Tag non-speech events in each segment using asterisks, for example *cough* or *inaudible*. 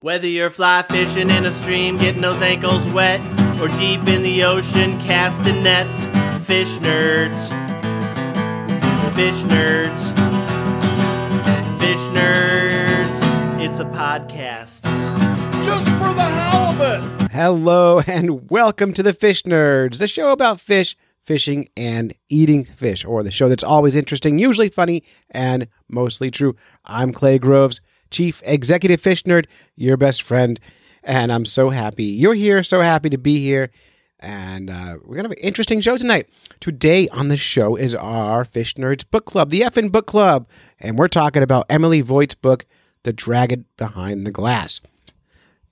Whether you're fly fishing in a stream, getting those ankles wet, or deep in the ocean casting nets, fish nerds. Fish nerds. Fish nerds. It's a podcast. just for the halibut. Hello and welcome to the Fish Nerds, the show about fish, fishing, and eating fish, or the show that's always interesting, usually funny, and mostly true. I'm Clay Groves, Chief Executive Fish Nerd, your best friend, and I'm so happy you're here, so happy to be here. And uh, we're going to have an interesting show tonight. Today on the show is our Fish Nerds Book Club, the Effin' Book Club. And we're talking about Emily Voigt's book, The Dragon Behind the Glass.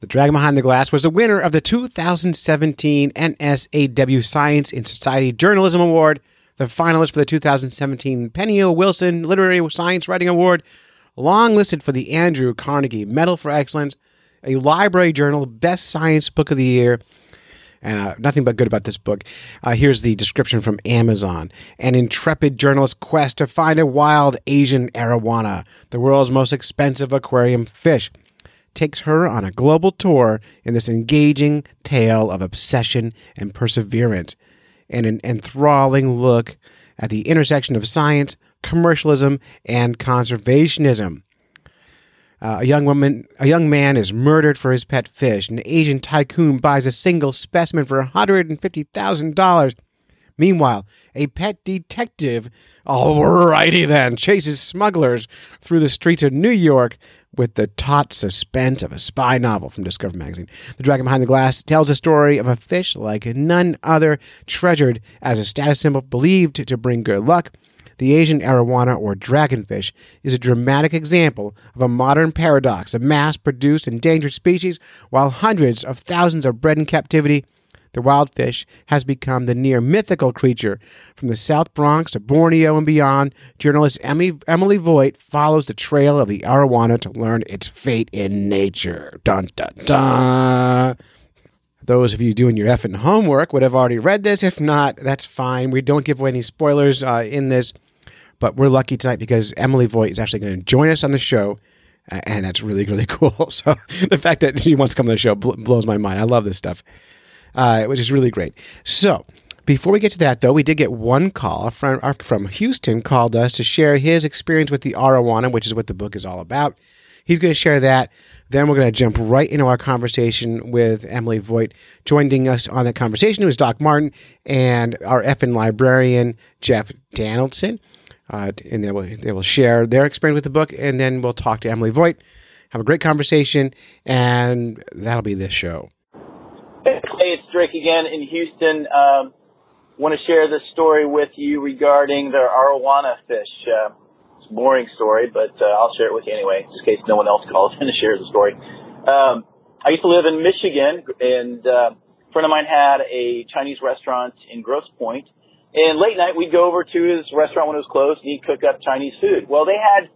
The Dragon Behind the Glass was the winner of the 2017 NASW Science in Society Journalism Award, the finalist for the 2017 PEN/E. O. Wilson Literary Science Writing Award, long listed for the Andrew Carnegie Medal for Excellence, a Library Journal Best Science Book of the Year, and uh, nothing but good about this book. Uh, here's the description from Amazon. An intrepid journalist's quest to find a wild Asian arowana, the world's most expensive aquarium fish, takes her on a global tour in this engaging tale of obsession and perseverance, and an enthralling look at the intersection of science, commercialism, and conservationism. Uh, a young woman, a young man is murdered for his pet fish. An Asian tycoon buys a single specimen for $150,000. Meanwhile, a pet detective, alrighty then, chases smugglers through the streets of New York with the taut suspense of a spy novel from Discover Magazine. The Dragon Behind the Glass tells a story of a fish like none other, treasured as a status symbol believed to bring good luck. The Asian arowana or dragonfish is a dramatic example of a modern paradox a mass produced endangered species while hundreds of thousands are bred in captivity. The wild fish has become the near mythical creature. From the South Bronx to Borneo and beyond, journalist Emily, Emily Voigt follows the trail of the arowana to learn its fate in nature. Dun dun dun. Those of you doing your effing homework would have already read this. If not, that's fine. We don't give away any spoilers uh, in this, but we're lucky tonight because Emily Voigt is actually going to join us on the show, uh, and that's really, really *laughs* cool. So the fact that she wants to come on the show bl- blows my mind. I love this stuff, uh, which is really great. So before we get to that, though, we did get one call. A friend from Houston called us to share his experience with the arowana, which is what the book is all about. He's going to share that. Then we're going to jump right into our conversation with Emily Voigt. Joining us on that conversation was Doc Martin and our effing librarian, Jeff Donaldson. Uh, and they will, they will share their experience with the book, and then we'll talk to Emily Voigt, have a great conversation, and that'll be this show. Hey, it's Drake again in Houston. Um, want to share this story with you regarding the arowana fish. Uh, it's a boring story, but uh, I'll share it with you anyway, just in case no one else calls in to share the story. Um, I used to live in Michigan, and uh, a friend of mine had a Chinese restaurant in Grosse Pointe. And late night, we'd go over to his restaurant when it was closed, and he'd cook up Chinese food. Well, they had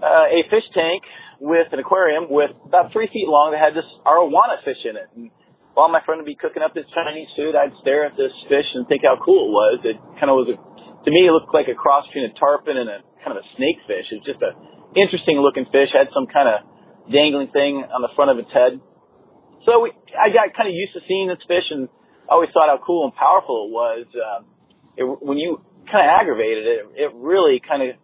uh, a fish tank with an aquarium with about three feet long that had this arowana fish in it. And while my friend would be cooking up his Chinese food, I'd stare at this fish and think how cool it was. It kind of was a, to me, it looked like a cross between a tarpon and a kind of a snake fish. It was just a interesting looking fish. Had some kind of dangling thing on the front of its head. So we, I got kind of used to seeing this fish and I always thought how cool and powerful it was. Um, it, when you kind of aggravated it, it really kind of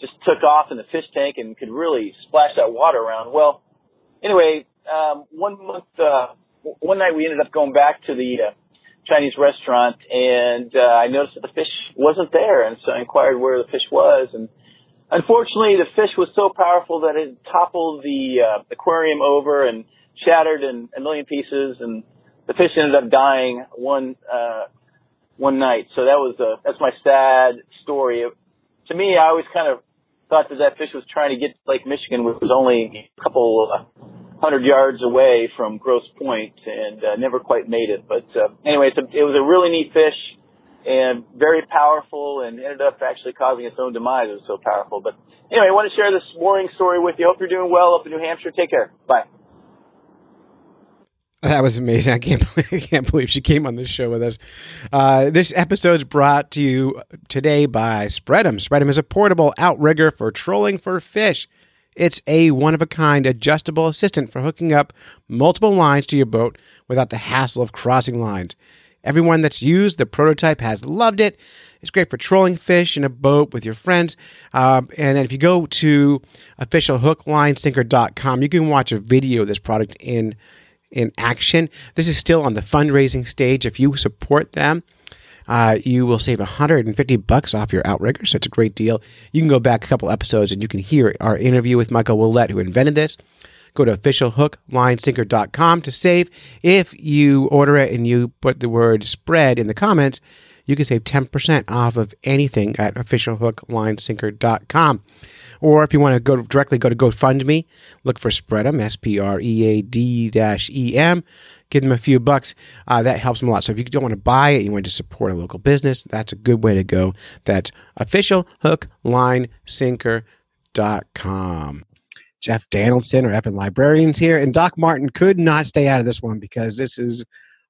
just took off in the fish tank and could really splash that water around. Well, anyway, um, one month, uh, one night we ended up going back to the uh, Chinese restaurant and uh, I noticed that the fish wasn't there, and so I inquired where the fish was. And unfortunately, the fish was so powerful that it toppled the uh, aquarium over and shattered in a million pieces, and the fish ended up dying one uh, one night. So that was a that's my sad story. To me, I always kind of thought that that fish was trying to get to Lake Michigan, which was only a couple uh, hundred yards away from Grosse Pointe, and uh, never quite made it. But uh, anyway, it's a, it was a really neat fish and very powerful, and ended up actually causing its own demise. It was so powerful. But anyway, I want to share this boring story with you. Hope you're doing well up in New Hampshire. Take care. Bye. That was amazing. I can't *laughs* believe, I can't believe she came on this show with us. Uh, this episode's brought to you today by Spread'em. Spread'em is a portable outrigger for trolling for fish. It's a one of a kind adjustable assistant for hooking up multiple lines to your boat without the hassle of crossing lines. Everyone that's used the prototype has loved it. It's great for trolling fish in a boat with your friends. Um, and then if you go to officialhooklinesinker.com, you can watch a video of this product in in action. This is still on the fundraising stage. If you support them, uh, you will save 150 bucks off your outrigger. So it's a great deal. You can go back a couple episodes and you can hear our interview with Michael Willett, who invented this. Go to officialhooklinesinker.com to save. If you order it and you put the word spread in the comments, you can save 10% off of anything at officialhooklinesinker.com. Or if you want to go directly go to GoFundMe, look for Spreadem, S P R E A D E M. Give them a few bucks. Uh, that helps them a lot. So if you don't want to buy it, you want to support a local business, that's a good way to go. That's officialhooklinesinker.com. Jeff Donaldson or Evan Librarians here, and Doc Martin could not stay out of this one because this is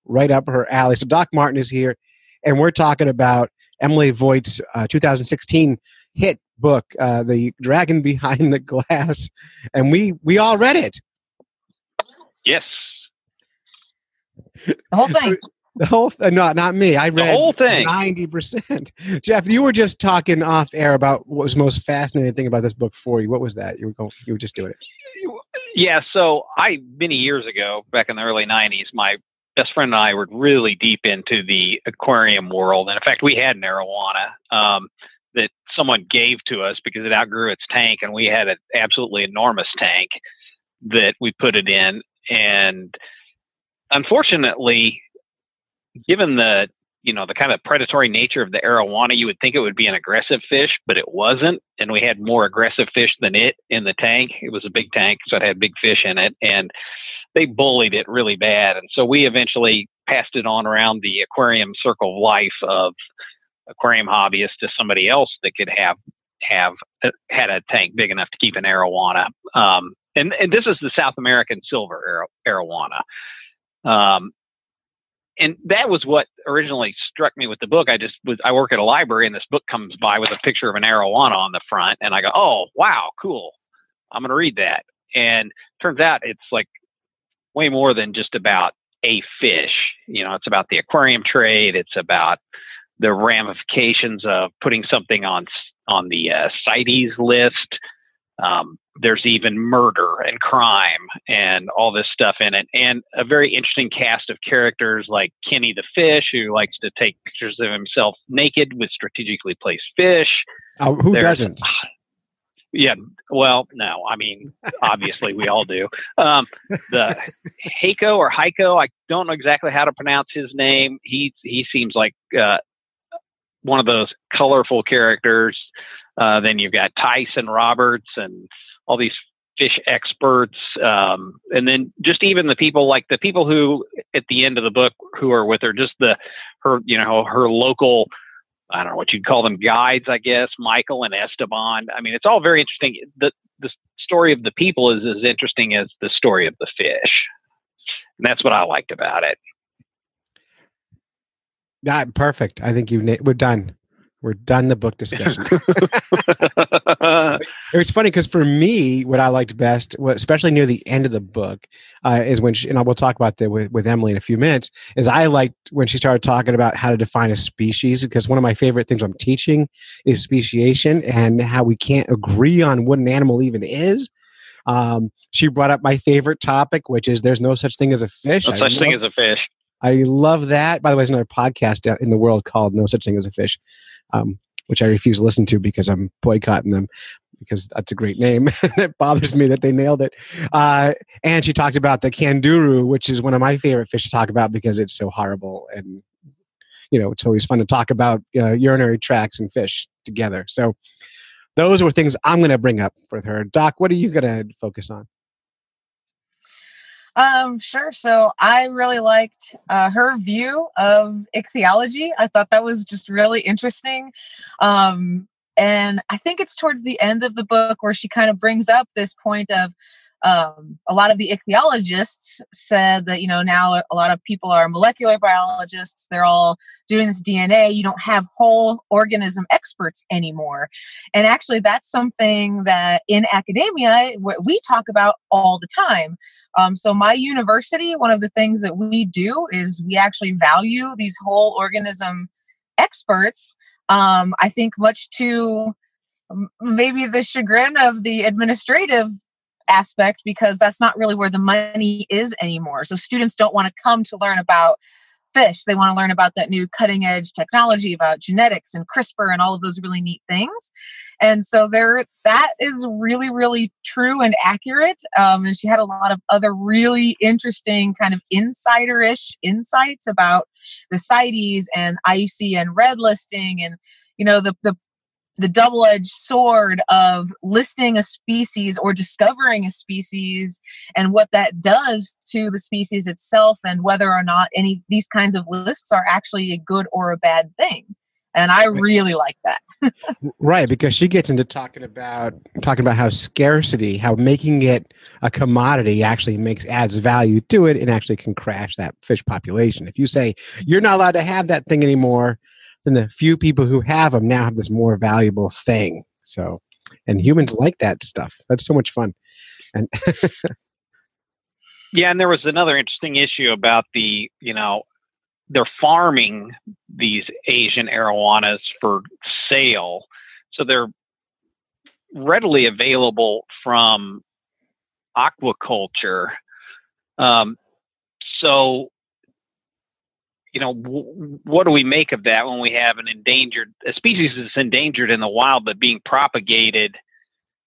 right up her alley. So Doc Martin is here, and we're talking about Emily Voigt's uh, 2016 hit book, uh, The Dragon *laughs* Behind the Glass, and we we all read it. Yes. The whole thing. *laughs* The whole uh, not not me. I read the whole thing. Ninety percent. *laughs* Jeff, you were just talking off air about what was most fascinating thing about this book for you. What was that? You were going. You were just doing it. Yeah. So I many years ago, back in the early '90s, my best friend and I were really deep into the aquarium world, and in fact, we had an arowana um, that someone gave to us because it outgrew its tank, and we had an absolutely enormous tank that we put it in, and unfortunately, given the you know the kind of predatory nature of the arowana, you would think it would be an aggressive fish, but it wasn't. And we had more aggressive fish than it in the tank. It was a big tank, so it had big fish in it, and they bullied it really bad. And so we eventually passed it on around the aquarium circle of life of aquarium hobbyists to somebody else that could have have uh, had a tank big enough to keep an arowana. Um, and and this is the South American silver arowana. Um, and that was what originally struck me with the book. I just was I work at a library and this book comes by with a picture of an arowana on the front and I go, "Oh, wow, cool. I'm going to read that." And turns out it's like way more than just about a fish. You know, it's about the aquarium trade, it's about the ramifications of putting something on on the uh, CITES list. Um, there's even murder and crime and all this stuff in it, and a very interesting cast of characters like Kenny the fish, who likes to take pictures of himself naked with strategically placed fish. Uh, who there's, doesn't? Yeah, well, no, I mean, obviously we all do. Um, the Heiko or Heiko, I don't know exactly how to pronounce his name. He he seems like uh, one of those colorful characters. Uh, then you've got Tyson Roberts and all these fish experts, um, and then just even the people like the people who at the end of the book who are with her, just the her you know her local. I don't know what you'd call them guides, I guess, Michael and Esteban. I mean, it's all very interesting. The the story of the people is as interesting as the story of the fish. And that's what I liked about it. Yeah, perfect. I think you we're done. We're done the book discussion. *laughs* it's funny because for me, what I liked best, especially near the end of the book, uh, is when she, and I will talk about that with, with Emily in a few minutes, is I liked when she started talking about how to define a species because one of my favorite things I'm teaching is speciation and how we can't agree on what an animal even is. Um, she brought up my favorite topic, which is there's no such thing as a fish. No such thing as a fish. I love that. By the way, there's another podcast in the world called No Such Thing as a Fish, um, which I refuse to listen to because I'm boycotting them because that's a great name. *laughs* it bothers me that they nailed it. Uh, and she talked about the candiru, which is one of my favorite fish to talk about because it's so horrible and you know it's always fun to talk about uh, urinary tracts and fish together. So those were things I'm going to bring up with her. Doc, what are you going to focus on? Um, sure. So I really liked uh, her view of ichthyology. I thought that was just really interesting. Um, and I think it's towards the end of the book where she kind of brings up this point of um, a lot of the ichthyologists said that you know now a lot of people are molecular biologists. They're all doing this dna you don't have whole organism experts anymore. And actually that's something that in academia we talk about all the time. Um, so my university one of the things that we do is we actually value these whole organism experts um, i think much to maybe the chagrin of the administrative aspect because that's not really where the money is anymore. So students don't want to come to learn about fish. They want to learn about that new cutting edge technology about genetics and CRISPR and all of those really neat things. And so there, that is really, really true and accurate. Um, and she had a lot of other really interesting kind of insider-ish insights about the CITES and IUCN red listing and you know the the the double edged sword of listing a species or discovering a species and what that does to the species itself and whether or not any these kinds of lists are actually a good or a bad thing. And i really like that. *laughs* Right because she gets into talking about talking about how scarcity how making it a commodity actually makes adds value to it and actually can crash that fish population. If you say you're not allowed to have that thing anymore then the few people who have them now have this more valuable thing. So, and humans like that stuff. That's so much fun. And *laughs* yeah, and there was another interesting issue about the, you know, they're farming these Asian arowanas for sale. So they're readily available from aquaculture. Um, so you know, w- what do we make of that when we have an endangered a species that's endangered in the wild but being propagated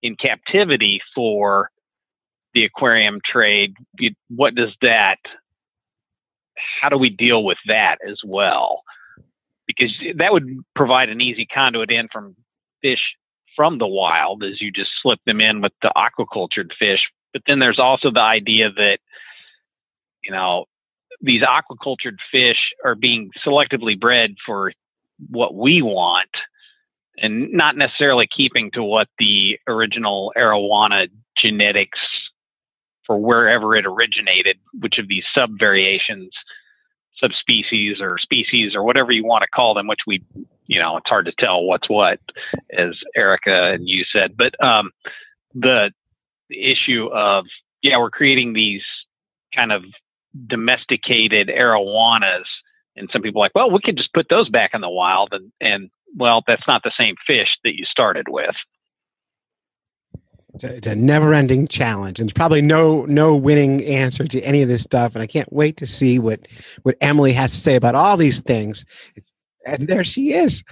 in captivity for the aquarium trade? What does that? How do we deal with that as well? Because that would provide an easy conduit in from fish from the wild, as you just slip them in with the aquacultured fish. But then there's also the idea that you know these aquacultured fish are being selectively bred for what we want and not necessarily keeping to what the original arowana genetics for wherever it originated, which of these sub variations, subspecies or species or whatever you want to call them, which we, you know, it's hard to tell what's what, as Erica and you said. But um, the, the issue of, yeah, we're creating these kind of domesticated arowanas. And some people are like, well, we could just put those back in the wild. And, and well, that's not the same fish that you started with. It's a, it's a never-ending challenge, and there's probably no no winning answer to any of this stuff. And I can't wait to see what what Emily has to say about all these things. And there she is.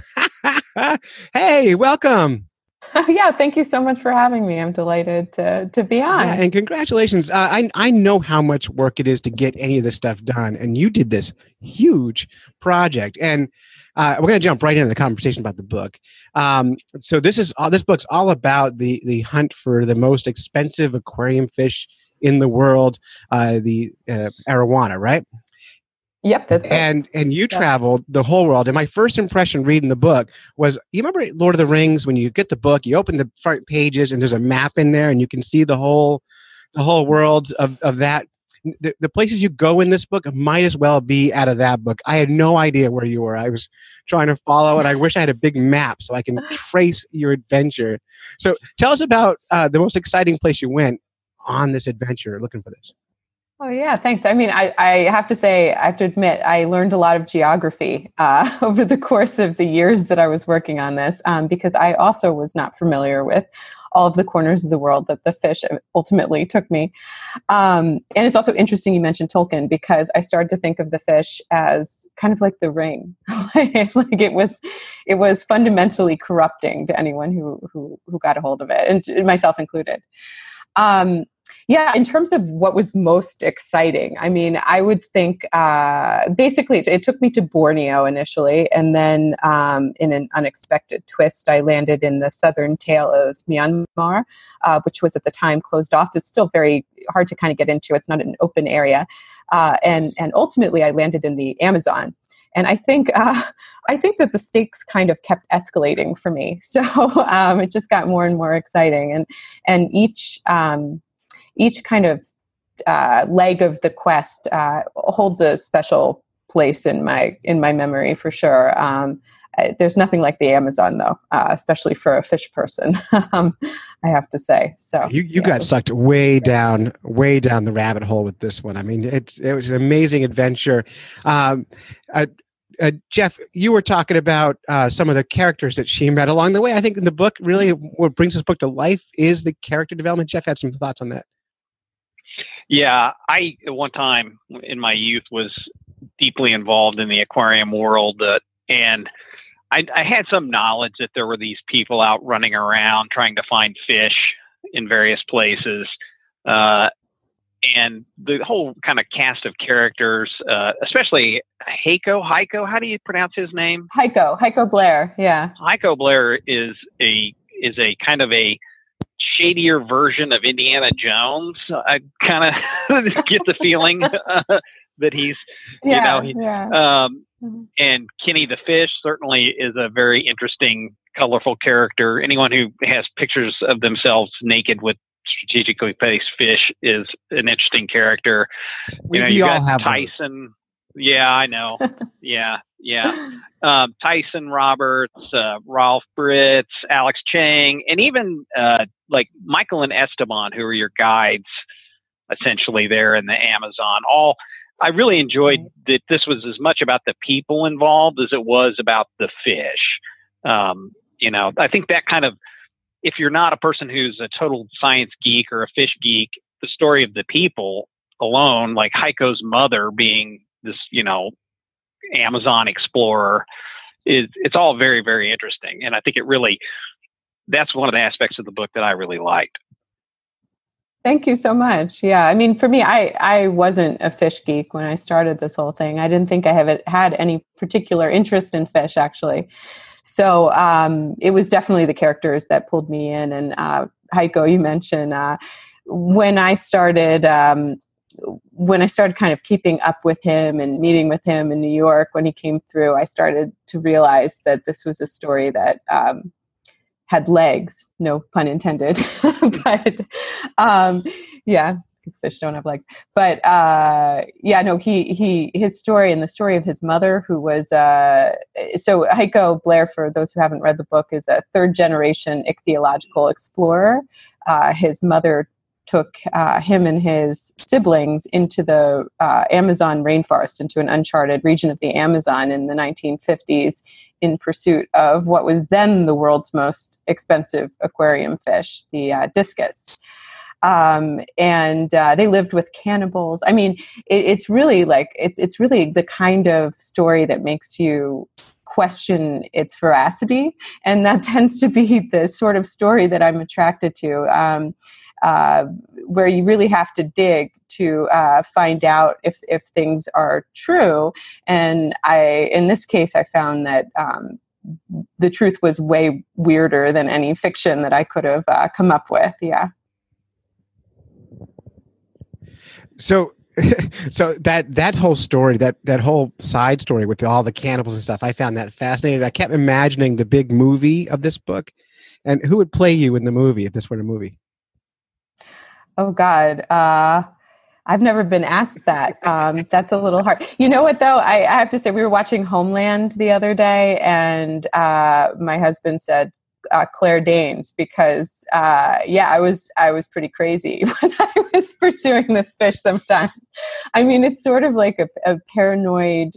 *laughs* hey, welcome. *laughs* yeah, thank you so much for having me. I'm delighted to to be on. Yeah, and congratulations. Uh, I I know how much work it is to get any of this stuff done, and you did this huge project. And uh, we're going to jump right into the conversation about the book. Um, so this is all, this book's all about the the hunt for the most expensive aquarium fish in the world, uh, the uh, arowana, right? Yep, that's right. And and you traveled the whole world. And my first impression reading the book was you remember Lord of the Rings when you get the book, you open the front pages and there's a map in there and you can see the whole the whole world of, of that. The, the places you go in this book might as well be out of that book. I had no idea where you were. I was trying to follow, and I wish I had a big map so I can *laughs* trace your adventure. So tell us about uh, the most exciting place you went on this adventure looking for this. Oh yeah, thanks. I mean, I, I have to say, I have to admit, I learned a lot of geography uh, *laughs* over the course of the years that I was working on this, um, because I also was not familiar with all of the corners of the world that the fish ultimately took me. Um, and it's also interesting you mentioned Tolkien because I started to think of the fish as kind of like the ring, *laughs* like it was, it was fundamentally corrupting to anyone who who who got a hold of it, and myself included. Um, yeah, in terms of what was most exciting, I mean, I would think uh, basically it, it, took me to Borneo initially, and then um, in an unexpected twist, I landed in the southern tail of Myanmar, uh, which was at the time closed off. It's still very hard to kind of get into. It's not an open area, uh, and and ultimately I landed in the Amazon. And I think uh, *laughs* I think that the stakes kind of kept escalating for me. *laughs* So um, it just got more and more exciting, and and each um, each kind of uh, leg of the quest uh, holds a special place in my in my memory for sure. Um, I, there's nothing like the Amazon though, uh, especially for a fish person. *laughs* um, I have to say. So you you yeah. got sucked way down way down the rabbit hole with this one. I mean, it's it was an amazing adventure. Um, uh, uh, Jeff, you were talking about uh, some of the characters that she met along the way. I think in the book, really, what brings this book to life is the character development. Jeff had some thoughts on that. Yeah, I at one time in my youth was deeply involved in the aquarium world, uh, and I, I had some knowledge that there were these people out running around trying to find fish in various places. Uh, and the whole kind of cast of characters, uh, especially Heiko, Heiko, how do you pronounce his name? Heiko, Heiko Bleher, yeah. Heiko Bleher is a is a kind of a shadier version of Indiana Jones. I kind of *laughs* get the feeling uh, that he's, yeah, you know, he, yeah. um, Mhm. and Kenny the fish certainly is a very interesting, colorful character. Anyone who has pictures of themselves naked with strategically placed fish is an interesting character. We, you know, we you all got have those. Yeah, I know. yeah, yeah. Um, Tyson Roberts, uh, Ralph Britz, Alex Chang, and even uh, like Michael and Esteban, who are your guides, essentially there in the Amazon. All I really enjoyed that this was as much about the people involved as it was about the fish. Um, you know, I think that kind of, if you're not a person who's a total science geek or a fish geek, the story of the people alone, like Heiko's mother being this, you know, Amazon explorer, is it's all very, very interesting. And I think it really, that's one of the aspects of the book that I really liked. Thank you so much. Yeah, I mean, for me, I I wasn't a fish geek when I started this whole thing. I didn't think I have had any particular interest in fish, actually. So um, it was definitely the characters that pulled me in. And uh, Heiko, you mentioned uh, when I started. Um, when I started kind of keeping up with him and meeting with him in New York when he came through, I started to realize that this was a story that um, had legs, no pun intended. *laughs* but um, yeah, fish don't have legs. But uh, yeah, no, he he his story and the story of his mother, who was uh, so Heiko Bleher, for those who haven't read the book, is a third generation ichthyological explorer. Uh, his mother took uh, him and his siblings into the uh, Amazon rainforest, into an uncharted region of the Amazon in the 1950s in pursuit of what was then the world's most expensive aquarium fish, the uh, discus. Um, and uh, they lived with cannibals. I mean, it, it's really like it's it's really the kind of story that makes you question its veracity, and that *laughs* tends to be the sort of story that I'm attracted to. Um, uh, where you really have to dig to uh, find out if, if things are true. And I, in this case, I found that um, the truth was way weirder than any fiction that I could have uh, come up with. Yeah. So, *laughs* so that that whole story, that that whole side story with all the cannibals and stuff, I found that fascinating. I kept imagining the big movie of this book, and who would play you in the movie if this were a movie? Oh God, uh, I've never been asked that. Um, that's a little hard. You know what though? I, I have to say we were watching Homeland the other day, and uh, my husband said uh, Claire Danes because uh, yeah, I was I was pretty crazy *laughs* when I was pursuing this fish. Sometimes, I mean, it's sort of like a, a paranoid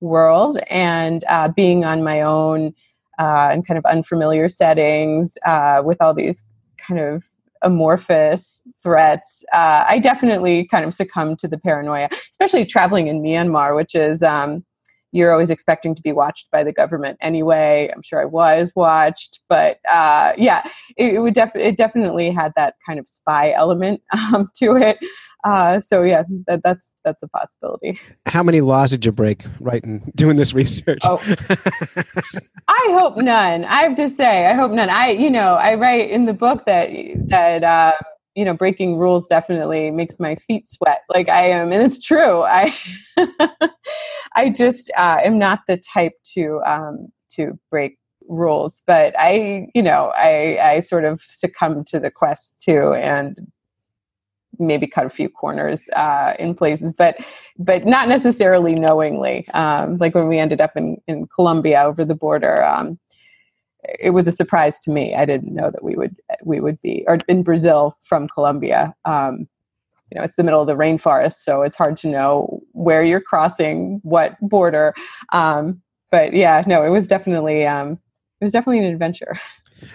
world, and uh, being on my own uh, in kind of unfamiliar settings uh, with all these kind of amorphous threats, uh, I definitely kind of succumbed to the paranoia, especially traveling in Myanmar, which is um, you're always expecting to be watched by the government anyway. I'm sure I was watched, but uh, yeah, it, it would def- it definitely had that kind of spy element *laughs* um, to it. Uh, so yeah, that, that's that's a possibility. How many laws did you break writing doing this research? Oh. *laughs* I hope none. I have to say, I hope none. I, you know, I write in the book that that uh, you know, breaking rules definitely makes my feet sweat. Like I am, and it's true. I, *laughs* I just uh, am not the type to um, to break rules, but I, you know, I I sort of succumb to the quest too, and maybe cut a few corners uh, in places, but but not necessarily knowingly. Um, like when we ended up in in Colombia over the border. Um, it was a surprise to me. I didn't know that we would we would be or in Brazil from Colombia. Um, you know, it's the middle of the rainforest, so it's hard to know where you're crossing, what border. Um, but yeah, no, it was definitely um, it was definitely an adventure. *laughs*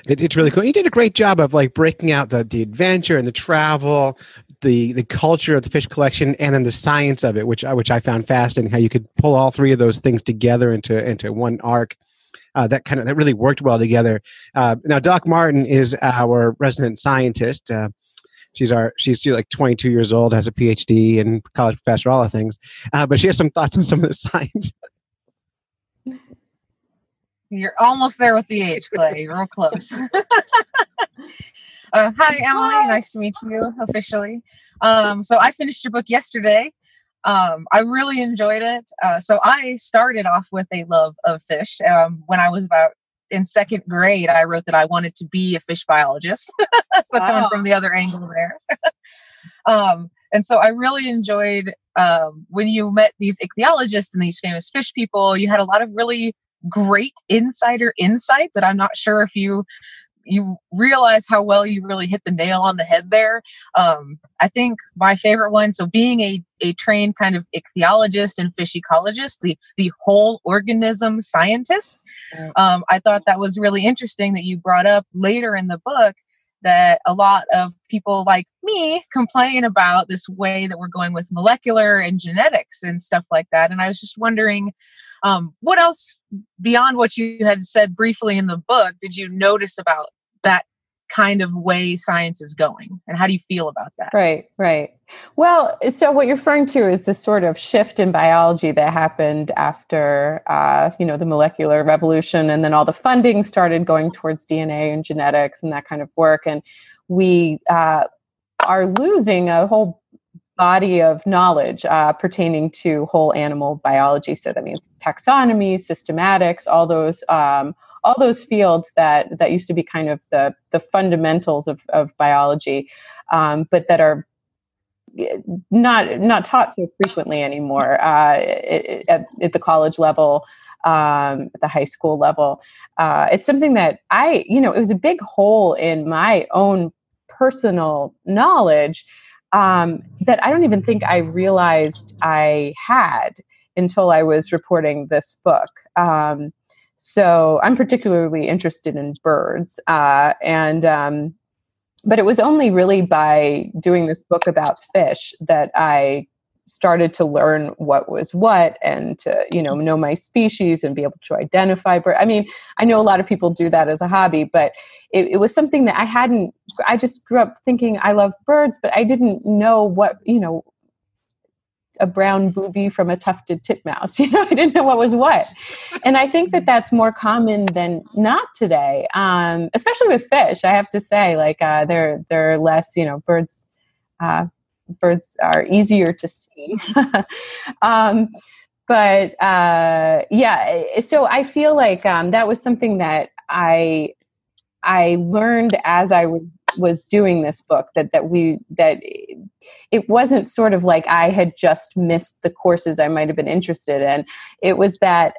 It, it's really cool. You did a great job of like breaking out the, the adventure and the travel, the the culture of the fish collection, and then the science of it, which I which I found fascinating. How you could pull all three of those things together into into one arc. Uh, that kind of that really worked well together. Uh, now, Doc Martin is our resident scientist. Uh, she's our she's like 22 years old, has a PhD and college professor, all the things. Uh, but she has some thoughts on some of the *laughs* science. You're almost there with the age, Clay. You're real close. *laughs* uh, hi, Emily. Nice to meet you officially. Um, so I finished your book yesterday. Um, I really enjoyed it. Uh, so I started off with a love of fish. Um, when I was about in second grade, I wrote that I wanted to be a fish biologist. *laughs* so wow. coming from the other angle there. *laughs* um, and so I really enjoyed um, when you met these ichthyologists and these famous fish people. You had a lot of really great insider insight that I'm not sure if you you realize how well you really hit the nail on the head there. Um, I think my favorite one, so being a, a trained kind of ichthyologist and fish ecologist, the, the whole organism scientist, um, I thought that was really interesting that you brought up later in the book that a lot of people like me complain about this way that we're going with molecular and genetics and stuff like that. And I was just wondering, um, what else beyond what you had said briefly in the book did you notice about that kind of way science is going? And how do you feel about that? Right right. Well so what you're referring to is this sort of shift in biology that happened after uh, you know the molecular revolution and then all the funding started going towards dna and genetics and that kind of work. And we uh, are losing a whole body of knowledge uh, pertaining to whole animal biology. So that means taxonomy, systematics, all those um, all those fields that that used to be kind of the the fundamentals of, of biology, um, but that are not not taught so frequently anymore uh, at, at the college level. Um, at the high school level, uh, it's something that I, you know, it was a big hole in my own personal knowledge um, that I don't even think I realized I had until I was reporting this book. Um, so I'm particularly interested in birds, uh, and um, but it was only really by doing this book about fish that I started to learn what was what and to you know know my species and be able to identify birds. I mean, I know a lot of people do that as a hobby, but it, it was something that I hadn't. I just grew up thinking I love birds, but I didn't know what you know a brown booby from a tufted titmouse. *laughs* You know, I didn't know what was what. And I think that that's more common than not today, um, especially with fish. I have to say, like uh, they're they're less, you know, birds. Uh, birds are easier to *laughs* um, but uh, yeah, so I feel like um, that was something that I I learned as I was was doing this book that that we that it wasn't sort of like I had just missed the courses I might have been interested in. It was that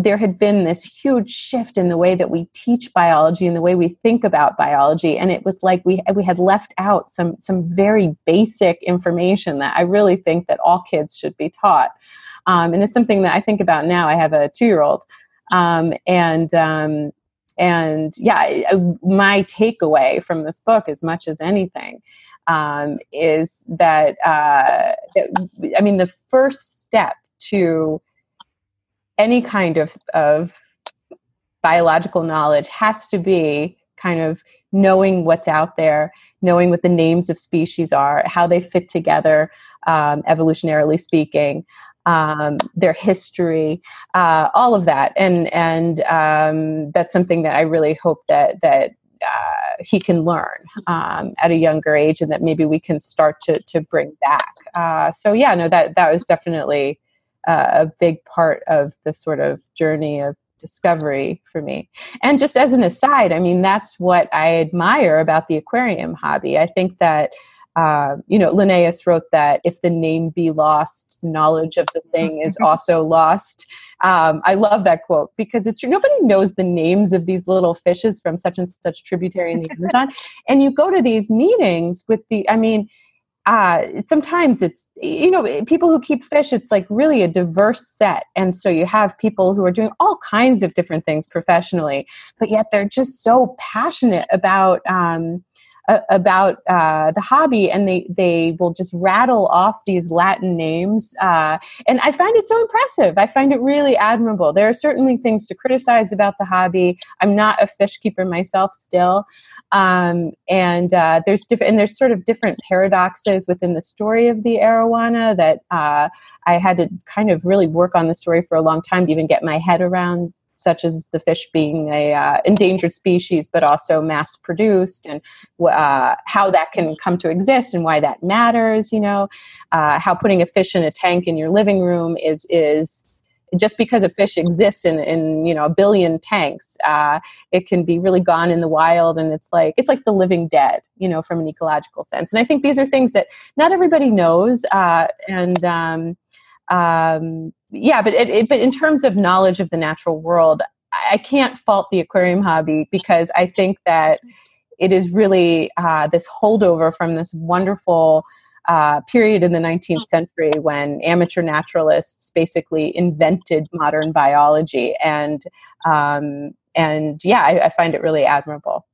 there had been this huge shift in the way that we teach biology and the way we think about biology. And it was like we we had left out some some very basic information that I really think that all kids should be taught. Um, and it's something that I think about now. I have a two year old um, and um, and yeah my takeaway from this book as much as anything um, is that, uh, that I mean the first step to any kind of, of biological knowledge has to be kind of knowing what's out there, knowing what the names of species are, how they fit together, um, evolutionarily speaking, um, their history, uh, all of that, and and um, that's something that I really hope that that uh, he can learn um, at a younger age, and that maybe we can start to to bring back. Uh, so yeah, no, that that was definitely uh, a big part of the sort of journey of discovery for me. And just as an aside, I mean, that's what I admire about the aquarium hobby. I think that uh, you know, Linnaeus wrote that if the name be lost, knowledge of the thing is *laughs* also lost. Um, I love that quote because it's true. Nobody knows the names of these little fishes from such and such tributary in the Amazon. and you go to these meetings with the, I mean, uh, sometimes it's you know people who keep fish it's like really a diverse set. And so you have people who are doing all kinds of different things professionally but yet they're just so passionate about um, about uh, the hobby, and they they will just rattle off these Latin names, uh, and I find it so impressive. I find it really admirable. There are certainly things to criticize about the hobby. I'm not a fish keeper myself still, um, and uh, there's different and there's sort of different paradoxes within the story of the arowana that uh, I had to kind of really work on the story for a long time to even get my head around such as the fish being a uh, endangered species, but also mass produced, and uh, how that can come to exist and why that matters. You know, uh, how putting a fish in a tank in your living room is is just because a fish exists in, in you know a billion tanks, uh, it can be really gone in the wild, and it's like it's like the living dead, you know, from an ecological sense. And I think these are things that not everybody knows, uh, and um, um, yeah, but it, it, but in terms of knowledge of the natural world, I can't fault the aquarium hobby because I think that it is really uh, this holdover from this wonderful uh, period in the 19th century when amateur naturalists basically invented modern biology, and um, and yeah, I, I find it really admirable.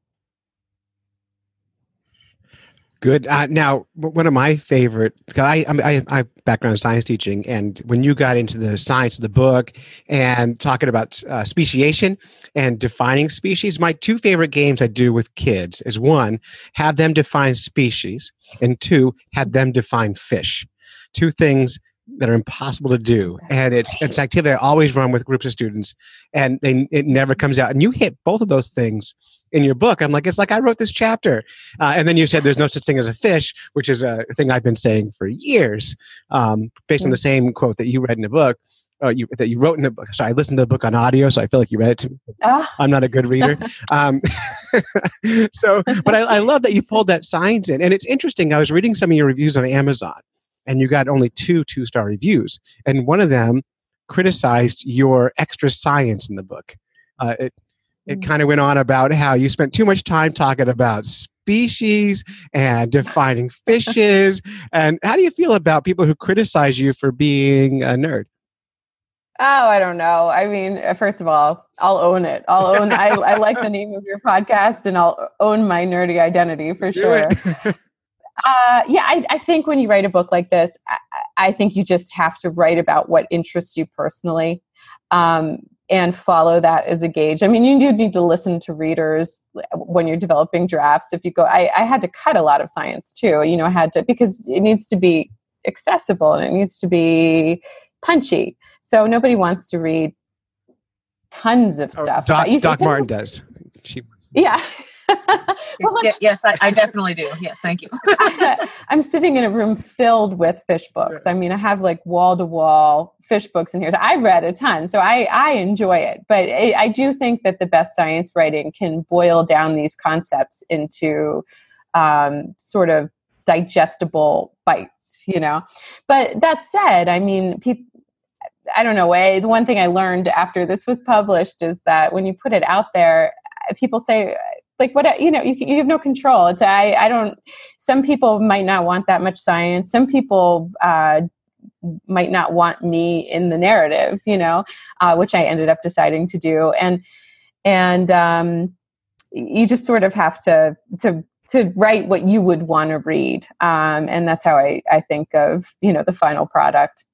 Good. Uh, now, one of my favorite, I, I, I background in science teaching, and when you got into the science of the book and talking about uh, speciation and defining species, my two favorite games I do with kids is one, have them define species, and two, have them define fish. Two things that are impossible to do, and it's it's activity I always run with groups of students, and they, it never comes out. And you hit both of those things in your book. I'm like, it's like I wrote this chapter. Uh, and then you said there's no such thing as a fish, which is a thing I've been saying for years, um, based on the same quote that you read in the book. Uh, you, that you wrote in the book. So I listened to the book on audio, so I feel like you read it to me. Oh. I'm not a good reader. *laughs* um, *laughs* so, but I, I love that you pulled that science in. And it's interesting. I was reading some of your reviews on Amazon, and you got only two two star reviews. And one of them criticized your extra science in the book. Uh, it, it mm. kind of went on about how you spent too much time talking about species and defining *laughs* fishes. and how do you feel about people who criticize you for being a nerd? Oh, I don't know. I mean, uh, first of all, I'll own it. I'll own. I, I like the *laughs* name of your podcast, and I'll own my nerdy identity for Do sure. uh, yeah, I, I think when you write a book like this, I, I think you just have to write about what interests you personally. Um, and follow that as a gauge. I mean, you do need to listen to readers when you're developing drafts. If you go, I, I had to cut a lot of science too. You know, I had to because it needs to be accessible and it needs to be punchy. So nobody wants to read tons of oh, stuff. Doc, Doc Martin does. She, yeah. Well, yes, I, I, definitely do. Yes, thank you. *laughs* I'm sitting in a room filled with fish books. I mean, I have like wall to wall fish books in here. So I read a ton, so I, I enjoy it. But I, I do think that the best science writing can boil down these concepts into um, sort of digestible bites, you know. But that said, I mean, people. I don't know. Way the one thing I learned after this was published is that when you put it out there, people say like what you know you, you have no control. It's i i don't some people might not want that much science. Some people uh might not want me in the narrative you know uh, which i ended up deciding to do. And and um you just sort of have to to to write what you would want to read. Um and that's how i i think of you know the final product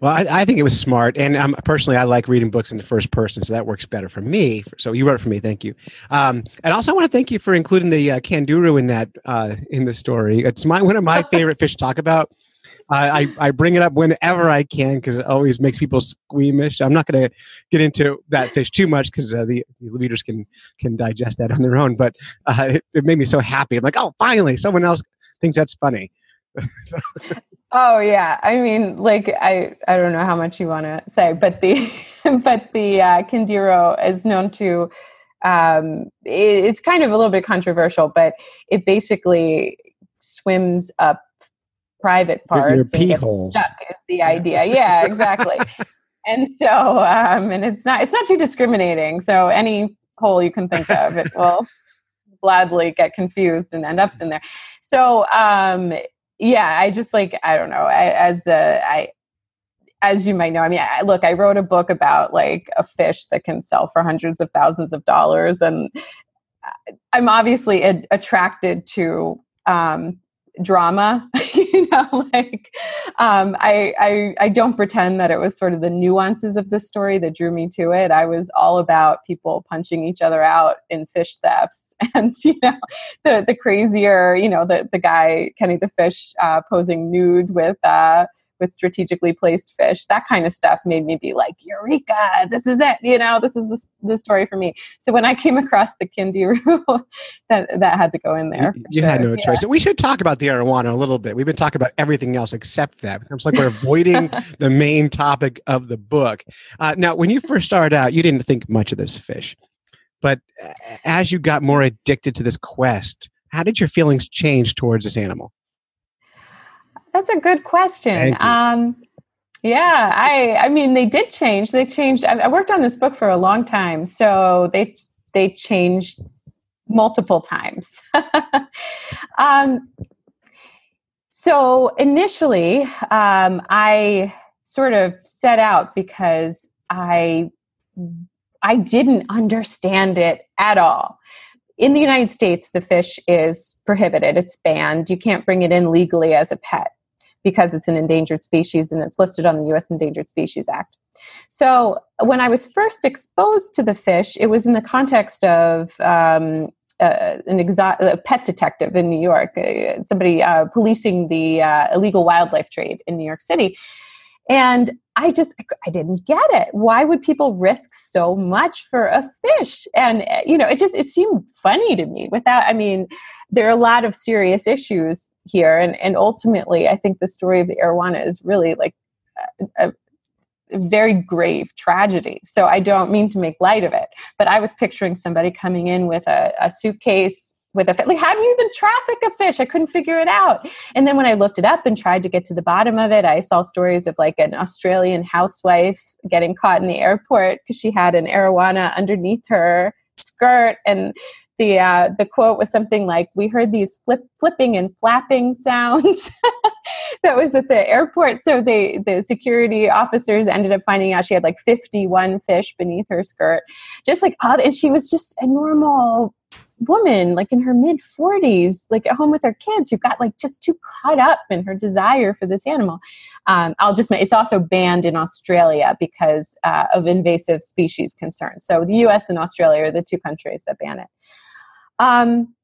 well, I, I, think it was smart, and um, personally, I like reading books in the first person, so that works better for me. So you wrote it for me, thank you. Um, and also, I want to thank you for including the uh, Candiru in that uh, in the story. It's my one of my *laughs* favorite fish to talk about. I, I bring it up whenever I can because it always makes people squeamish. I'm not going to get into that fish too much because uh, the, the readers can can digest that on their own. But uh, it, it made me so happy. I'm like, oh, finally, someone else thinks that's funny. Oh yeah, I mean, like I I don't know how much you want to say, but the *laughs* but the uh, Candiru is known to. Um, it, it's kind of a little bit controversial, but it basically swims up private parts your and pee gets hole. stuck is the idea. Yeah, exactly. *laughs* and so, um, and it's not it's not too discriminating. So any hole you can think of, it will gladly get confused and end up in there. So, um, yeah, I just like I don't know. I, as a, I as you might know, I mean, I, look, I wrote a book about like a fish that can sell for hundreds of thousands of dollars, and I'm obviously ad- attracted to um, drama. *laughs* you know, like um, I, I I don't pretend that it was sort of the nuances of the story that drew me to it. I was all about people punching each other out in fish thefts. *laughs* And you know the the crazier you know the the guy Kenny the fish uh, posing nude with uh, with strategically placed fish. That kind of stuff made me be like, Eureka, this is it. You know, this is the, the story for me. So when I came across the Kindy *laughs* rule, that that had to go in there. You, sure. had no yeah. choice. We should talk about the arowana a little bit. We've been talking about everything else except that. It's like we're avoiding *laughs* the main topic of the book. Uh, now, when you first started out, you didn't think much of this fish. But as you got more addicted to this quest, how did your feelings change towards this animal? That's a good question. Um, yeah, I I mean they did change. They changed. I, I worked on this book for a long time, so they they changed multiple times. *laughs* um, so initially, um, I sort of set out because I I didn't understand it at all. In the United States, the fish is prohibited. It's banned. You can't bring it in legally as a pet because it's an endangered species and it's listed on the U.S. Endangered Species Act. So when I was first exposed to the fish, it was in the context of um, uh, an exo- a pet detective in New York, uh, somebody uh, policing the uh, illegal wildlife trade in New York City. And I just, I didn't get it. Why would people risk so much for a fish? And, uh, you know, it just, it seemed funny to me without, I mean, there are a lot of serious issues here. And, and ultimately, I think the story of the arowana is really like a, a very grave tragedy. So I don't mean to make light of it, but I was picturing somebody coming in with a, a suitcase with a fish. Like, how do you even traffic a fish? I couldn't figure it out. And then when I looked it up and tried to get to the bottom of it, I saw stories of like an Australian housewife getting caught in the airport because she had an arowana underneath her skirt and the uh, the quote was something like, "We heard these flip, flipping and flapping *laughs* sounds." that was at the airport. So they the security officers ended up finding out she had like 51 fish beneath her skirt, just like odd. And she was just a normal woman, like in her mid 40s, like at home with her kids, who got like just too caught up in her desire for this animal. Um, I'll just it's also banned in Australia because uh, of invasive species concerns. So the U.S. and Australia are the two countries that ban it. Um,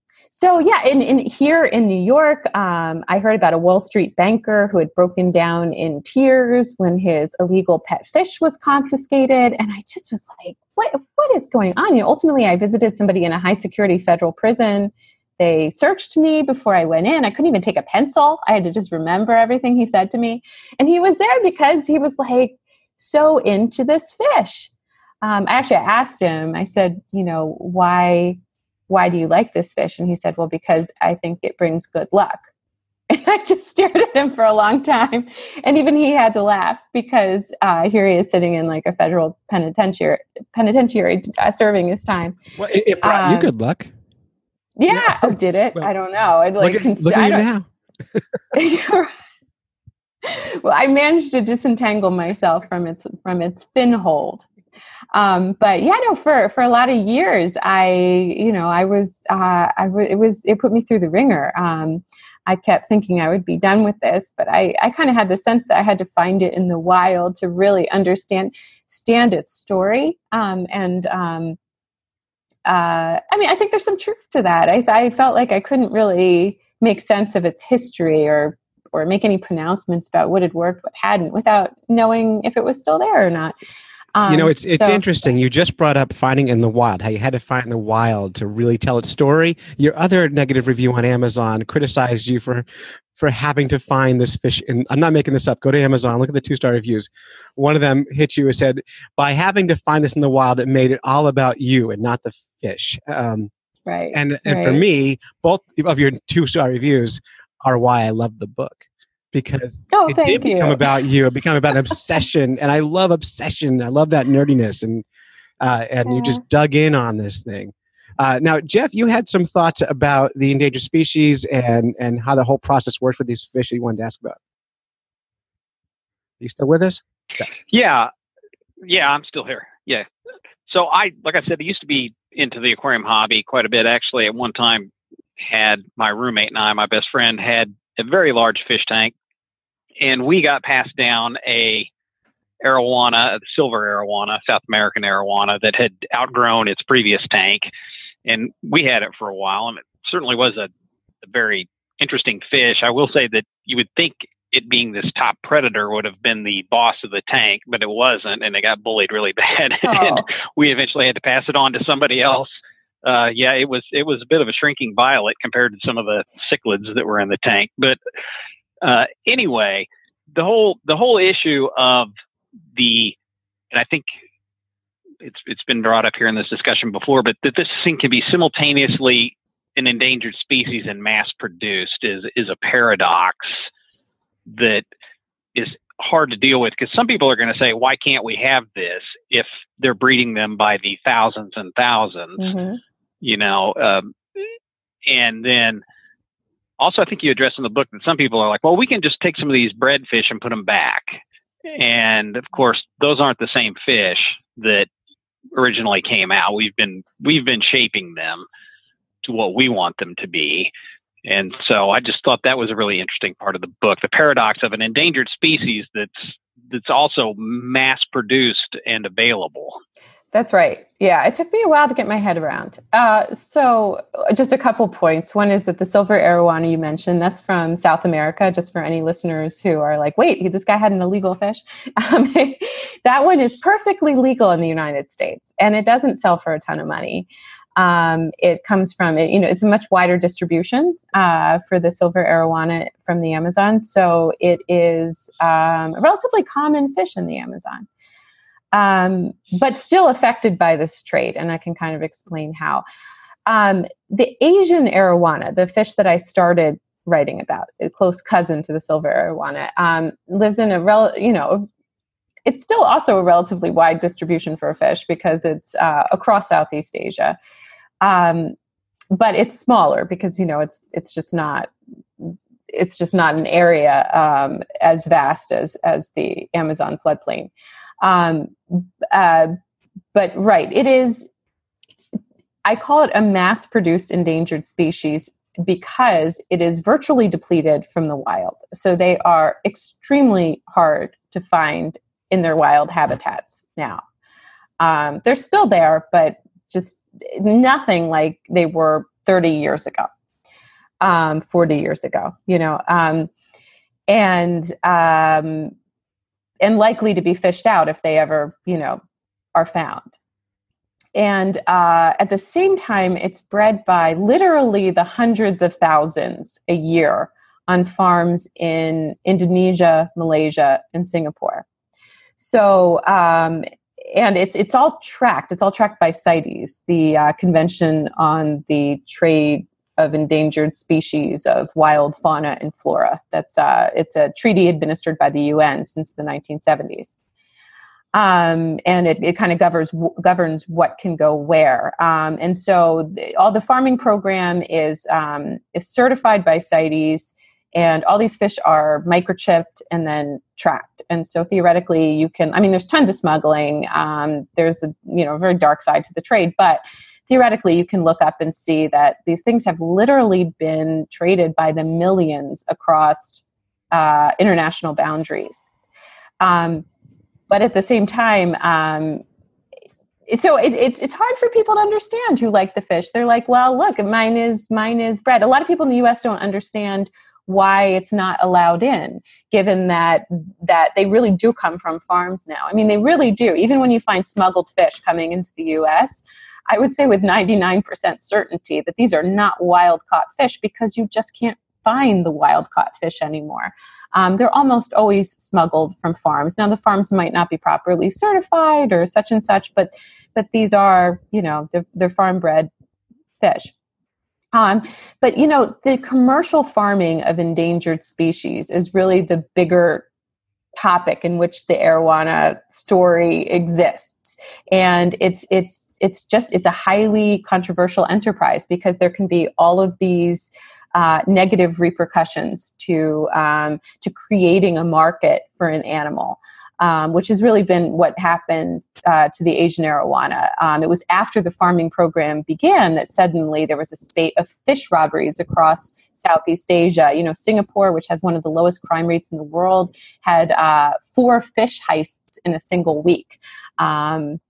so yeah, in, in here in New York, um, I heard about a Wall Street banker who had broken down in tears when his illegal pet fish was confiscated, and I just was like, "What? What is going on?" You know, ultimately, I visited somebody in a high security federal prison. They searched me before I went in. I couldn't even take a pencil. I had to just remember everything he said to me, and he was there because he was like so into this fish. Um, I actually, asked him. I said, "You know, why?" why do you like this fish? And he said, well, because I think it brings good luck. And *laughs* I just stared at him for a long time. And even he had to laugh because uh, here he is sitting in like a federal penitentiary, penitentiary uh, serving his time. Well, it, it brought Um, you good luck. Yeah, Yeah. oh, did it? Well, I don't know. I'd like look at, look I at you now. *laughs* *laughs* well, I managed to disentangle myself from its from its fin hold. Um, but yeah, no, for for a lot of years, I you know I was uh, I w- it was it put me through the wringer. Um, I kept thinking I would be done with this, but I I kind of had the sense that I had to find it in the wild to really understand stand its story. Um, and um, uh, I mean, I think there's some truth to that. I I felt like I couldn't really make sense of its history or or make any pronouncements about what had worked, what hadn't, without knowing if it was still there or not. Um, you know, it's it's so- interesting. You just brought up finding in the wild, how you had to find in the wild to really tell its story. Your other negative review on Amazon criticized you for for having to find this fish. And I'm not making this up. Go to Amazon, look at the two star reviews. One of them hit you and said, by having to find this in the wild, it made it all about you and not the fish. Um, Right. and and for me, both of your two star reviews are why I love the book because Oh, it did become you. about you. It became about an obsession, and I love obsession. I love that nerdiness, and uh, and you just dug in on this thing. Uh, now, Jeff, you had some thoughts about the endangered species and and how the whole process works with these fish that you wanted to ask about. Are you still with us? Yeah, yeah, I'm still here. Yeah. So I, like I said, I used to be into the aquarium hobby quite a bit. Actually, at one time, had my roommate and I, my best friend, had a very large fish tank, and we got passed down a arowana, a silver arowana, South American arowana that had outgrown its previous tank, and we had it for a while, and it certainly was a, a very interesting fish. I will say that you would think it being this top predator would have been the boss of the tank, but it wasn't, and it got bullied really *laughs* bad. and Oh. we eventually had to pass it on to somebody else. Uh, yeah, it was it was a bit of a shrinking violet compared to some of the cichlids that were in the tank. But uh, anyway, the whole the whole issue of the, and I think it's it's been brought up here in this discussion before, but that this thing can be simultaneously an endangered species and mass produced is is a paradox that is hard to deal with because some people are going to say, why can't we have this if they're breeding them by the thousands and 1000s Mhm. you know? Um, and then also, I think you address in the book that some people are like, well, we can just take some of these bred fish and put them back. And of course, those aren't the same fish that originally came out. We've been we've been shaping them to what we want them to be. And so I just thought that was a really interesting part of the book, the paradox of an endangered species that's that's also mass produced and available. That's right. Yeah, it took me a while to get my head around. Uh, so, uh, just a couple points. One is that the silver arowana you mentioned, that's from South America, just for any listeners who are like, wait, this guy had an illegal fish. *laughs* Um, *laughs* that one is perfectly legal in the United States, and it doesn't sell for a ton of money. Um, it comes from, you know, it's a much wider distribution uh, for the silver arowana from the Amazon. So, it is um, a relatively common fish in the Amazon um, but still affected by this trade, and I can kind of explain how. Um, the Asian arowana, the fish that I started writing about, a close cousin to the silver arowana, um, lives in a rel- you know, it's still also a relatively wide distribution for a fish because it's uh, across Southeast Asia, um, but it's smaller because you know it's it's just not it's just not an area um, as vast as as the Amazon floodplain. Um, uh, but right, it is. I call it a mass produced endangered species because it is virtually depleted from the wild. So they are extremely hard to find in their wild habitats now. Um, they're still there, but just nothing like they were 30 years ago, um, 40 years ago, you know. Um, and um, and likely to be fished out if they ever, you know, are found. And uh, at the same time, it's bred by literally the hundreds of thousands a year on farms in Indonesia, Malaysia, and Singapore. So, um, and it's it's all tracked. It's all tracked by CITES, the uh, Convention on the Trade of Endangered Species of Wild Fauna and Flora. That's uh, it's a treaty administered by the UN since the 1970s um, and it, it kind of governs governs what can go where. Um, and so the, all the farming program is um, is certified by CITES, and all these fish are microchipped and then tracked. And so theoretically, you can. I mean, there's tons of smuggling. Um, there's a you know very dark side to the trade, but theoretically, you can look up and see that these things have literally been traded by the millions across uh, international boundaries. Um, but at the same time, um, so it, it's it's hard for people to understand who like the fish. They're like, well, look, mine is mine is bred. A lot of people in the U.S. don't understand why it's not allowed in, given that that they really do come from farms now. I mean, they really do. Even when you find smuggled fish coming into the U.S., I would say with 99% certainty that these are not wild caught fish because you just can't find the wild caught fish anymore. Um, they're almost always smuggled from farms. Now the farms might not be properly certified or such and such, but but these are you know they're, they're farm bred fish. Um, but you know, the commercial farming of endangered species is really the bigger topic in which the arowana story exists, and it's it's it's just it's a highly controversial enterprise because there can be all of these uh, negative repercussions to um, to creating a market for an animal um, which has really been what happened uh, to the Asian arowana. Um, it was after the farming program began that suddenly there was a spate of fish robberies across Southeast Asia. You know, Singapore, which has one of the lowest crime rates in the world, had uh, four fish heists in a single week. Um,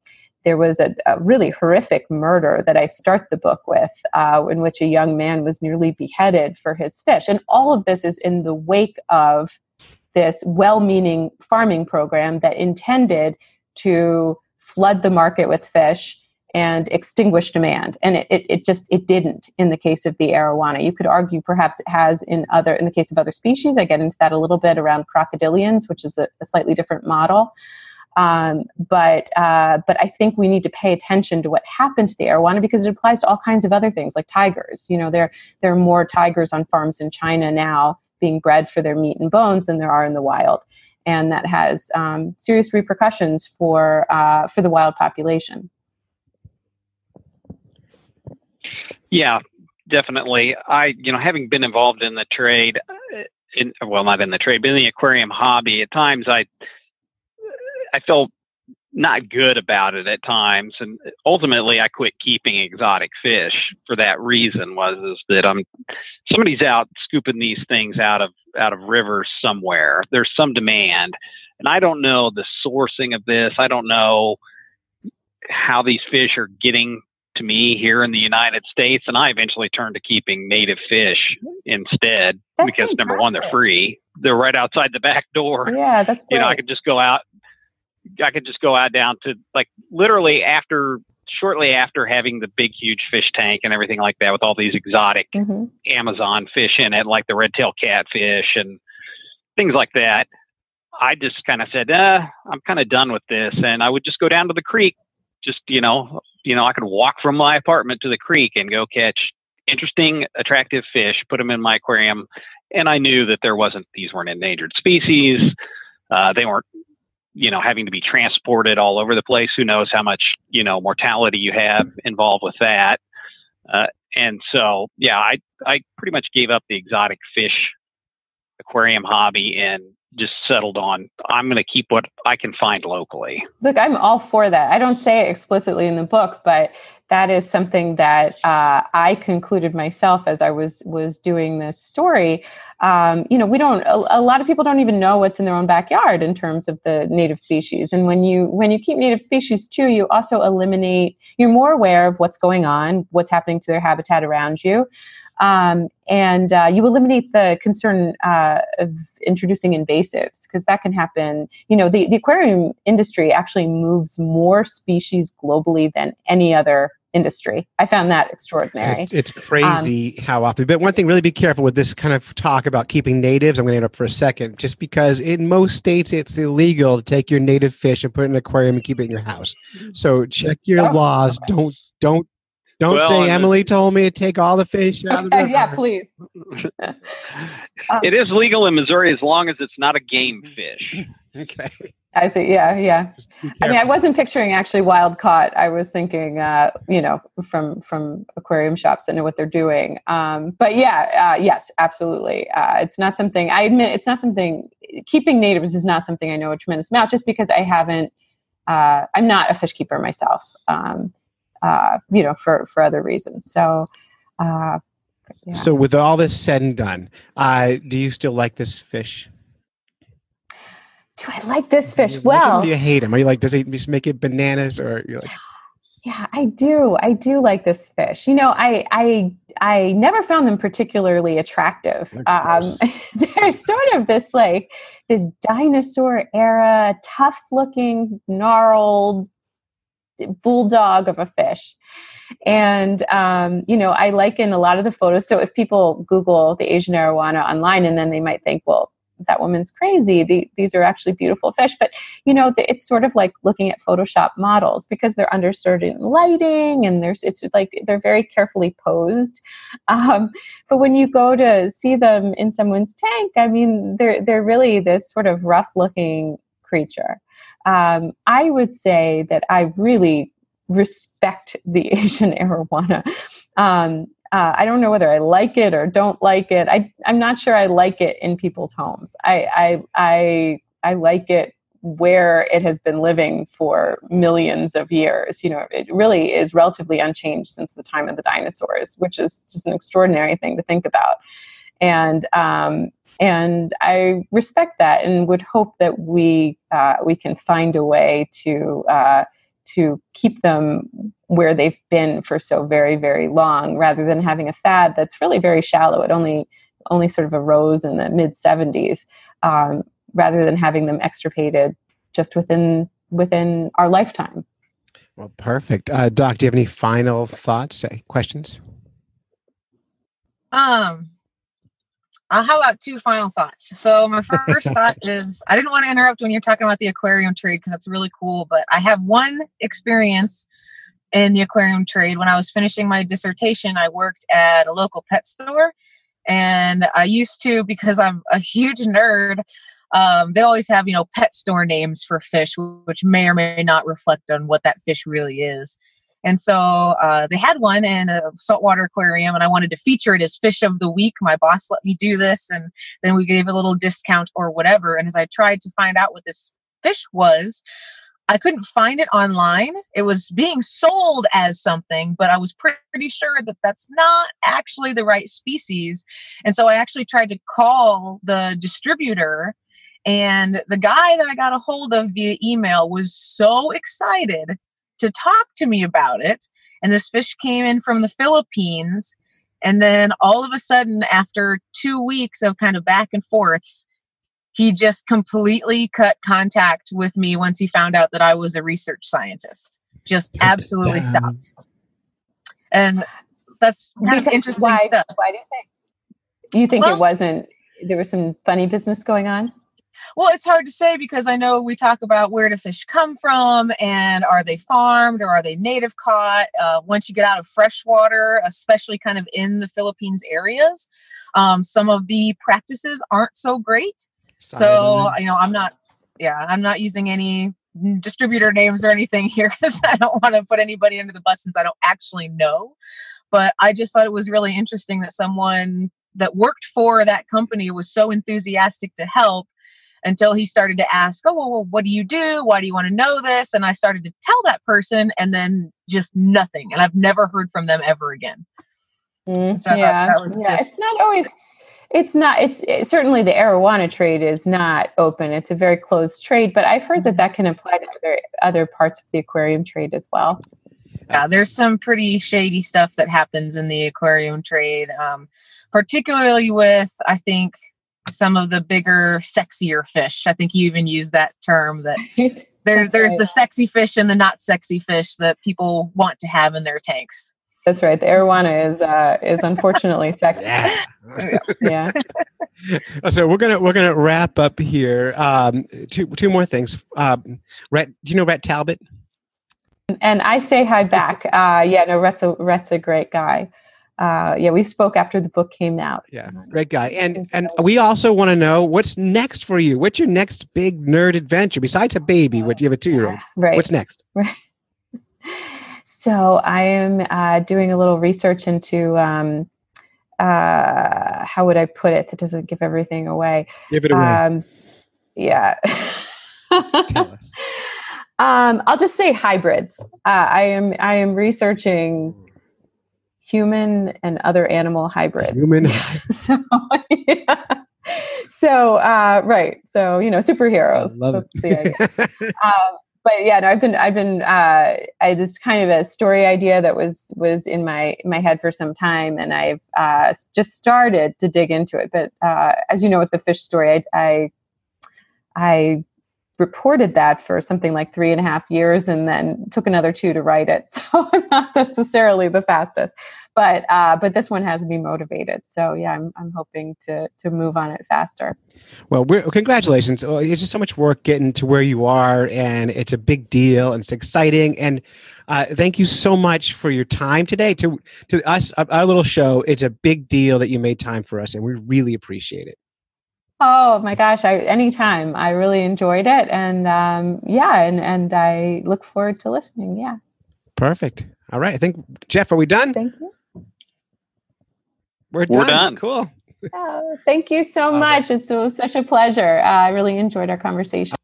there was a, a, really horrific murder that I start the book with, uh, in which a young man was nearly beheaded for his fish. And all of this is in the wake of this well-meaning farming program that intended to flood the market with fish and extinguish demand. And it, it, it, just it didn't in the case of the arowana. You could argue perhaps it has in other in the case of other species. I get into that a little bit around crocodilians, which is a, a slightly different model. Um, but uh, but I think we need to pay attention to what happened to the arowana because it applies to all kinds of other things like tigers. You know, there there are more tigers on farms in China now being bred for their meat and bones than there are in the wild, and that has um, serious repercussions for uh, for the wild population. Yeah, definitely. I, you know, having been involved in the trade, uh, in well, not in the trade, but in the aquarium hobby, at times I, I felt not good about it at times and ultimately i quit keeping exotic fish for that reason was is that i'm somebody's out scooping these things out of out of rivers somewhere there's some demand and i don't know the sourcing of this i don't know how these fish are getting to me here in the united states and i eventually turned to keeping native fish instead that's because fantastic. number one they're free they're right outside the back door yeah that's great. you know i could just go out I could just go out down to like literally after shortly after having the big huge fish tank and everything like that with all these exotic mm-hmm. Amazon fish in it, like the red tail catfish and things like that. I just kind of said, uh, I'm kind of done with this, and I would just go down to the creek. Just you know, you know, I could walk from my apartment to the creek and go catch interesting, attractive fish, put them in my aquarium, and I knew that there wasn't these weren't endangered species. Uh, they weren't you know having to be transported all over the place. Who knows how much you know mortality you have involved with that. Uh, and so yeah i i pretty much gave up the exotic fish aquarium hobby and just settled on I'm going to keep what I can find locally. Look, I'm all for that. I don't say it explicitly in the book, but that is something that uh, I concluded myself as I was was doing this story. Um, you know, we don't. A, a, lot of people don't even know what's in their own backyard in terms of the native species. And when you when you keep native species too, you also eliminate. You're more aware of what's going on, what's happening to their habitat around you. Um, and uh, you eliminate the concern uh, of introducing invasives because that can happen. You know, the, the aquarium industry actually moves more species globally than any other industry. I found that extraordinary. It's, it's crazy um, how often. But one thing, really be careful with this kind of talk about keeping natives. I'm going to interrupt for a second, just because in most states it's illegal to take your native fish and put it in an aquarium and keep it in your house. So check your oh, laws. Don't don't don't well, say Emily told me to take all the fish out of *laughs* the river. yeah, please. um, *laughs* it is legal in Missouri as long as it's not a game fish. *laughs* okay. I see. Yeah, yeah. I mean, I wasn't picturing actually wild caught. I was thinking, uh, you know, from from aquarium shops that know what they're doing. Um, but yeah, uh, yes, absolutely. Uh, it's not something I admit. It's not something. Keeping natives is not something I know a tremendous amount, just because I haven't. Uh, I'm not a fish keeper myself. Um, uh, you know, for, for other reasons. So, uh, yeah. So, with all this said and done, uh, do you still like this fish? Do I like this fish? Well, do you hate him? Are you like, does he just make it bananas, or you're like? Yeah, I do. I do like this fish. You know, I I I never found them particularly attractive. Um, *laughs* they're sort of this like this dinosaur era, tough looking, gnarled, bulldog of a fish. And, um, you know, I liken a lot of the photos. So if people Google the Asian arowana online and then they might think, well, that woman's crazy. The, these are actually beautiful fish. But, you know, it's sort of like looking at Photoshop models because they're under certain lighting and there's, it's like they're very carefully posed. Um, but when you go to see them in someone's tank, I mean, they're, they're really this sort of rough looking creature. Um, I would say that I really respect the *laughs* Asian arowana. Um, uh, I don't know whether I like it or don't like it. I, I'm not sure I like it in people's homes. I, I, I, I like it where it has been living for millions of years. You know, it really is relatively unchanged since the time of the dinosaurs, which is just an extraordinary thing to think about. And um, and I respect that, and would hope that we uh, we can find a way to uh, to keep them where they've been for so very very long, rather than having a fad that's really very shallow. It only only sort of arose in the mid 70s, um, rather than having them extirpated just within within our lifetime. Well, perfect. Uh, Doc, do you have any final thoughts, questions? Um, uh, how about two final thoughts? So my *laughs* first thought is I didn't want to interrupt when you're talking about the aquarium trade because that's really cool, but I have one experience in the aquarium trade. When I was finishing my dissertation, I worked at a local pet store, and I used to because I'm a huge nerd. Um, they always have you know pet store names for fish, which may or may not reflect on what that fish really is. And so uh, they had one in a saltwater aquarium, and I wanted to feature it as fish of the week. My boss let me do this, and then we gave a little discount or whatever. And as I tried to find out what this fish was, I couldn't find it online. It was being sold as something, but I was pretty sure that that's not actually the right species. And so I actually tried to call the distributor and the guy that I got a hold of via email was so excited to talk to me about it. And this fish came in from the Philippines. And then all of a sudden, after two weeks of kind of back and forths, he just completely cut contact with me once he found out that I was a research scientist. Just absolutely stopped. And that's kind because of interesting why, stuff. Why do you think? You think well, it wasn't? There was some funny business going on. Well, it's hard to say because I know we talk about where do fish come from and are they farmed or are they native caught. Uh, once you get out of freshwater, especially kind of in the Philippines areas, um, some of the practices aren't so great. So, you know, I'm not, yeah, I'm not using any distributor names or anything *laughs* here because I don't want to put anybody under the bus since I don't actually know. But I just thought it was really interesting that someone that worked for that company was so enthusiastic to help until he started to ask, Oh, well, well, what do you do? Why do you want to know this? And I started to tell that person, and then just nothing. And I've never heard from them ever again. Mm, so yeah, yeah. Just, it's not always. It's not. It's it, certainly the arowana trade is not open. It's a very closed trade, but I've heard that that can apply to other other parts of the aquarium trade as well. Yeah, there's some pretty shady stuff that happens in the aquarium trade, um, particularly with I think some of the bigger, sexier fish. I think you even used that term that *laughs* there's there's right. the sexy fish and the not sexy fish that people want to have in their tanks. That's right. The arowana is uh, is unfortunately *laughs* sexy. Yeah. yeah. *laughs* so we're gonna we're gonna wrap up here. Um, two two more things. Um, Rhett, do you know Rhett Talbot? And I say hi back. Uh, yeah, no, Rhett's a Rhett's a great guy uh, yeah, we spoke after the book came out. Yeah, great guy. And and we also want to know what's next for you. What's your next big nerd adventure besides a baby? What you have a two year old? *laughs* Right. What's next? Right. *laughs* So I am uh, doing a little research into um, uh, how would I put it that doesn't give everything away. Give it away. Um, yeah. *laughs* Tell us. Um, I'll just say hybrids. Uh, I am I am researching human and other animal hybrid. Human. *laughs* so, yeah. so uh, right. So you know, superheroes. I love it. the idea. *laughs* um, but yeah, no, I've been I've been uh, I this kind of a story idea that was was in my my head for some time, and I've uh, just started to dig into it. But uh, as you know, with the fish story, I, I I reported that for something like three and a half years and then took another two to write it. *laughs* So I'm not necessarily the fastest. But uh, but this one has me motivated. So yeah, I'm I'm hoping to to move on it faster. Well, congratulations! It's just so much work getting to where you are, and it's a big deal, and it's exciting. And uh, thank you so much for your time today. To to us, our little show, it's a big deal that you made time for us, and we really appreciate it. Oh my gosh! I anytime. I really enjoyed it, and um, yeah, and and I look forward to listening. Yeah. Perfect. All right. I think Jeff, are we done? Thank you. We're done. We're done. Cool. Oh, thank you so much. It's so, such a pleasure. Uh, I really enjoyed our conversation.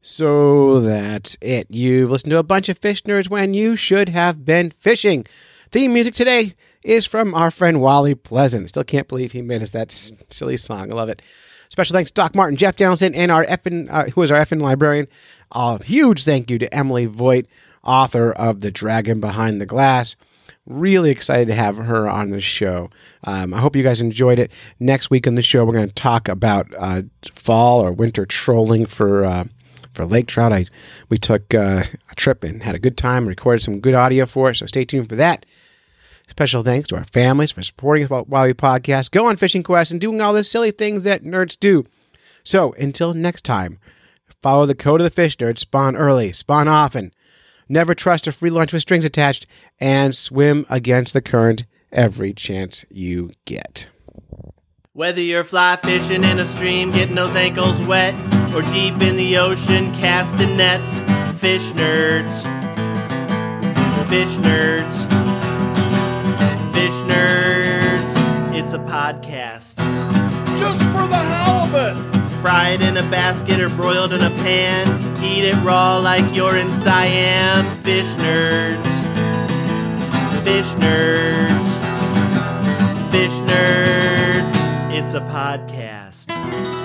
So that's it. You've listened to a bunch of fish nerds when you should have been fishing. Theme music today is from our friend Wally Pleasant. Still can't believe he made us that s- silly song. I love it. Special thanks to Doc Martin, Jeff Downson, and our effing, uh, who is our effing librarian. A huge thank you to Emily Voigt, author of The Dragon Behind the Glass. Really excited to have her on the show. Um, I hope you guys enjoyed it. Next week on the show, we're going to talk about uh, fall or winter trolling for uh, for lake trout. I we took uh, a trip and had a good time. Recorded some good audio for it, so stay tuned for that. Special thanks to our families for supporting us while we podcast, go on fishing quests, and doing all the silly things that nerds do. So until next time, follow the code of the fish nerd: spawn early, spawn often. Never trust a free lunch with strings attached, and swim against the current every chance you get. Whether you're fly fishing in a stream, getting those ankles wet, or deep in the ocean casting nets, fish nerds. Fish nerds. Fish nerds. It's a podcast. Just for the halibut. Fried in a basket or broiled in a pan. Eat it raw like you're in Siam. Fish nerds. Fish nerds. Fish nerds. It's a podcast.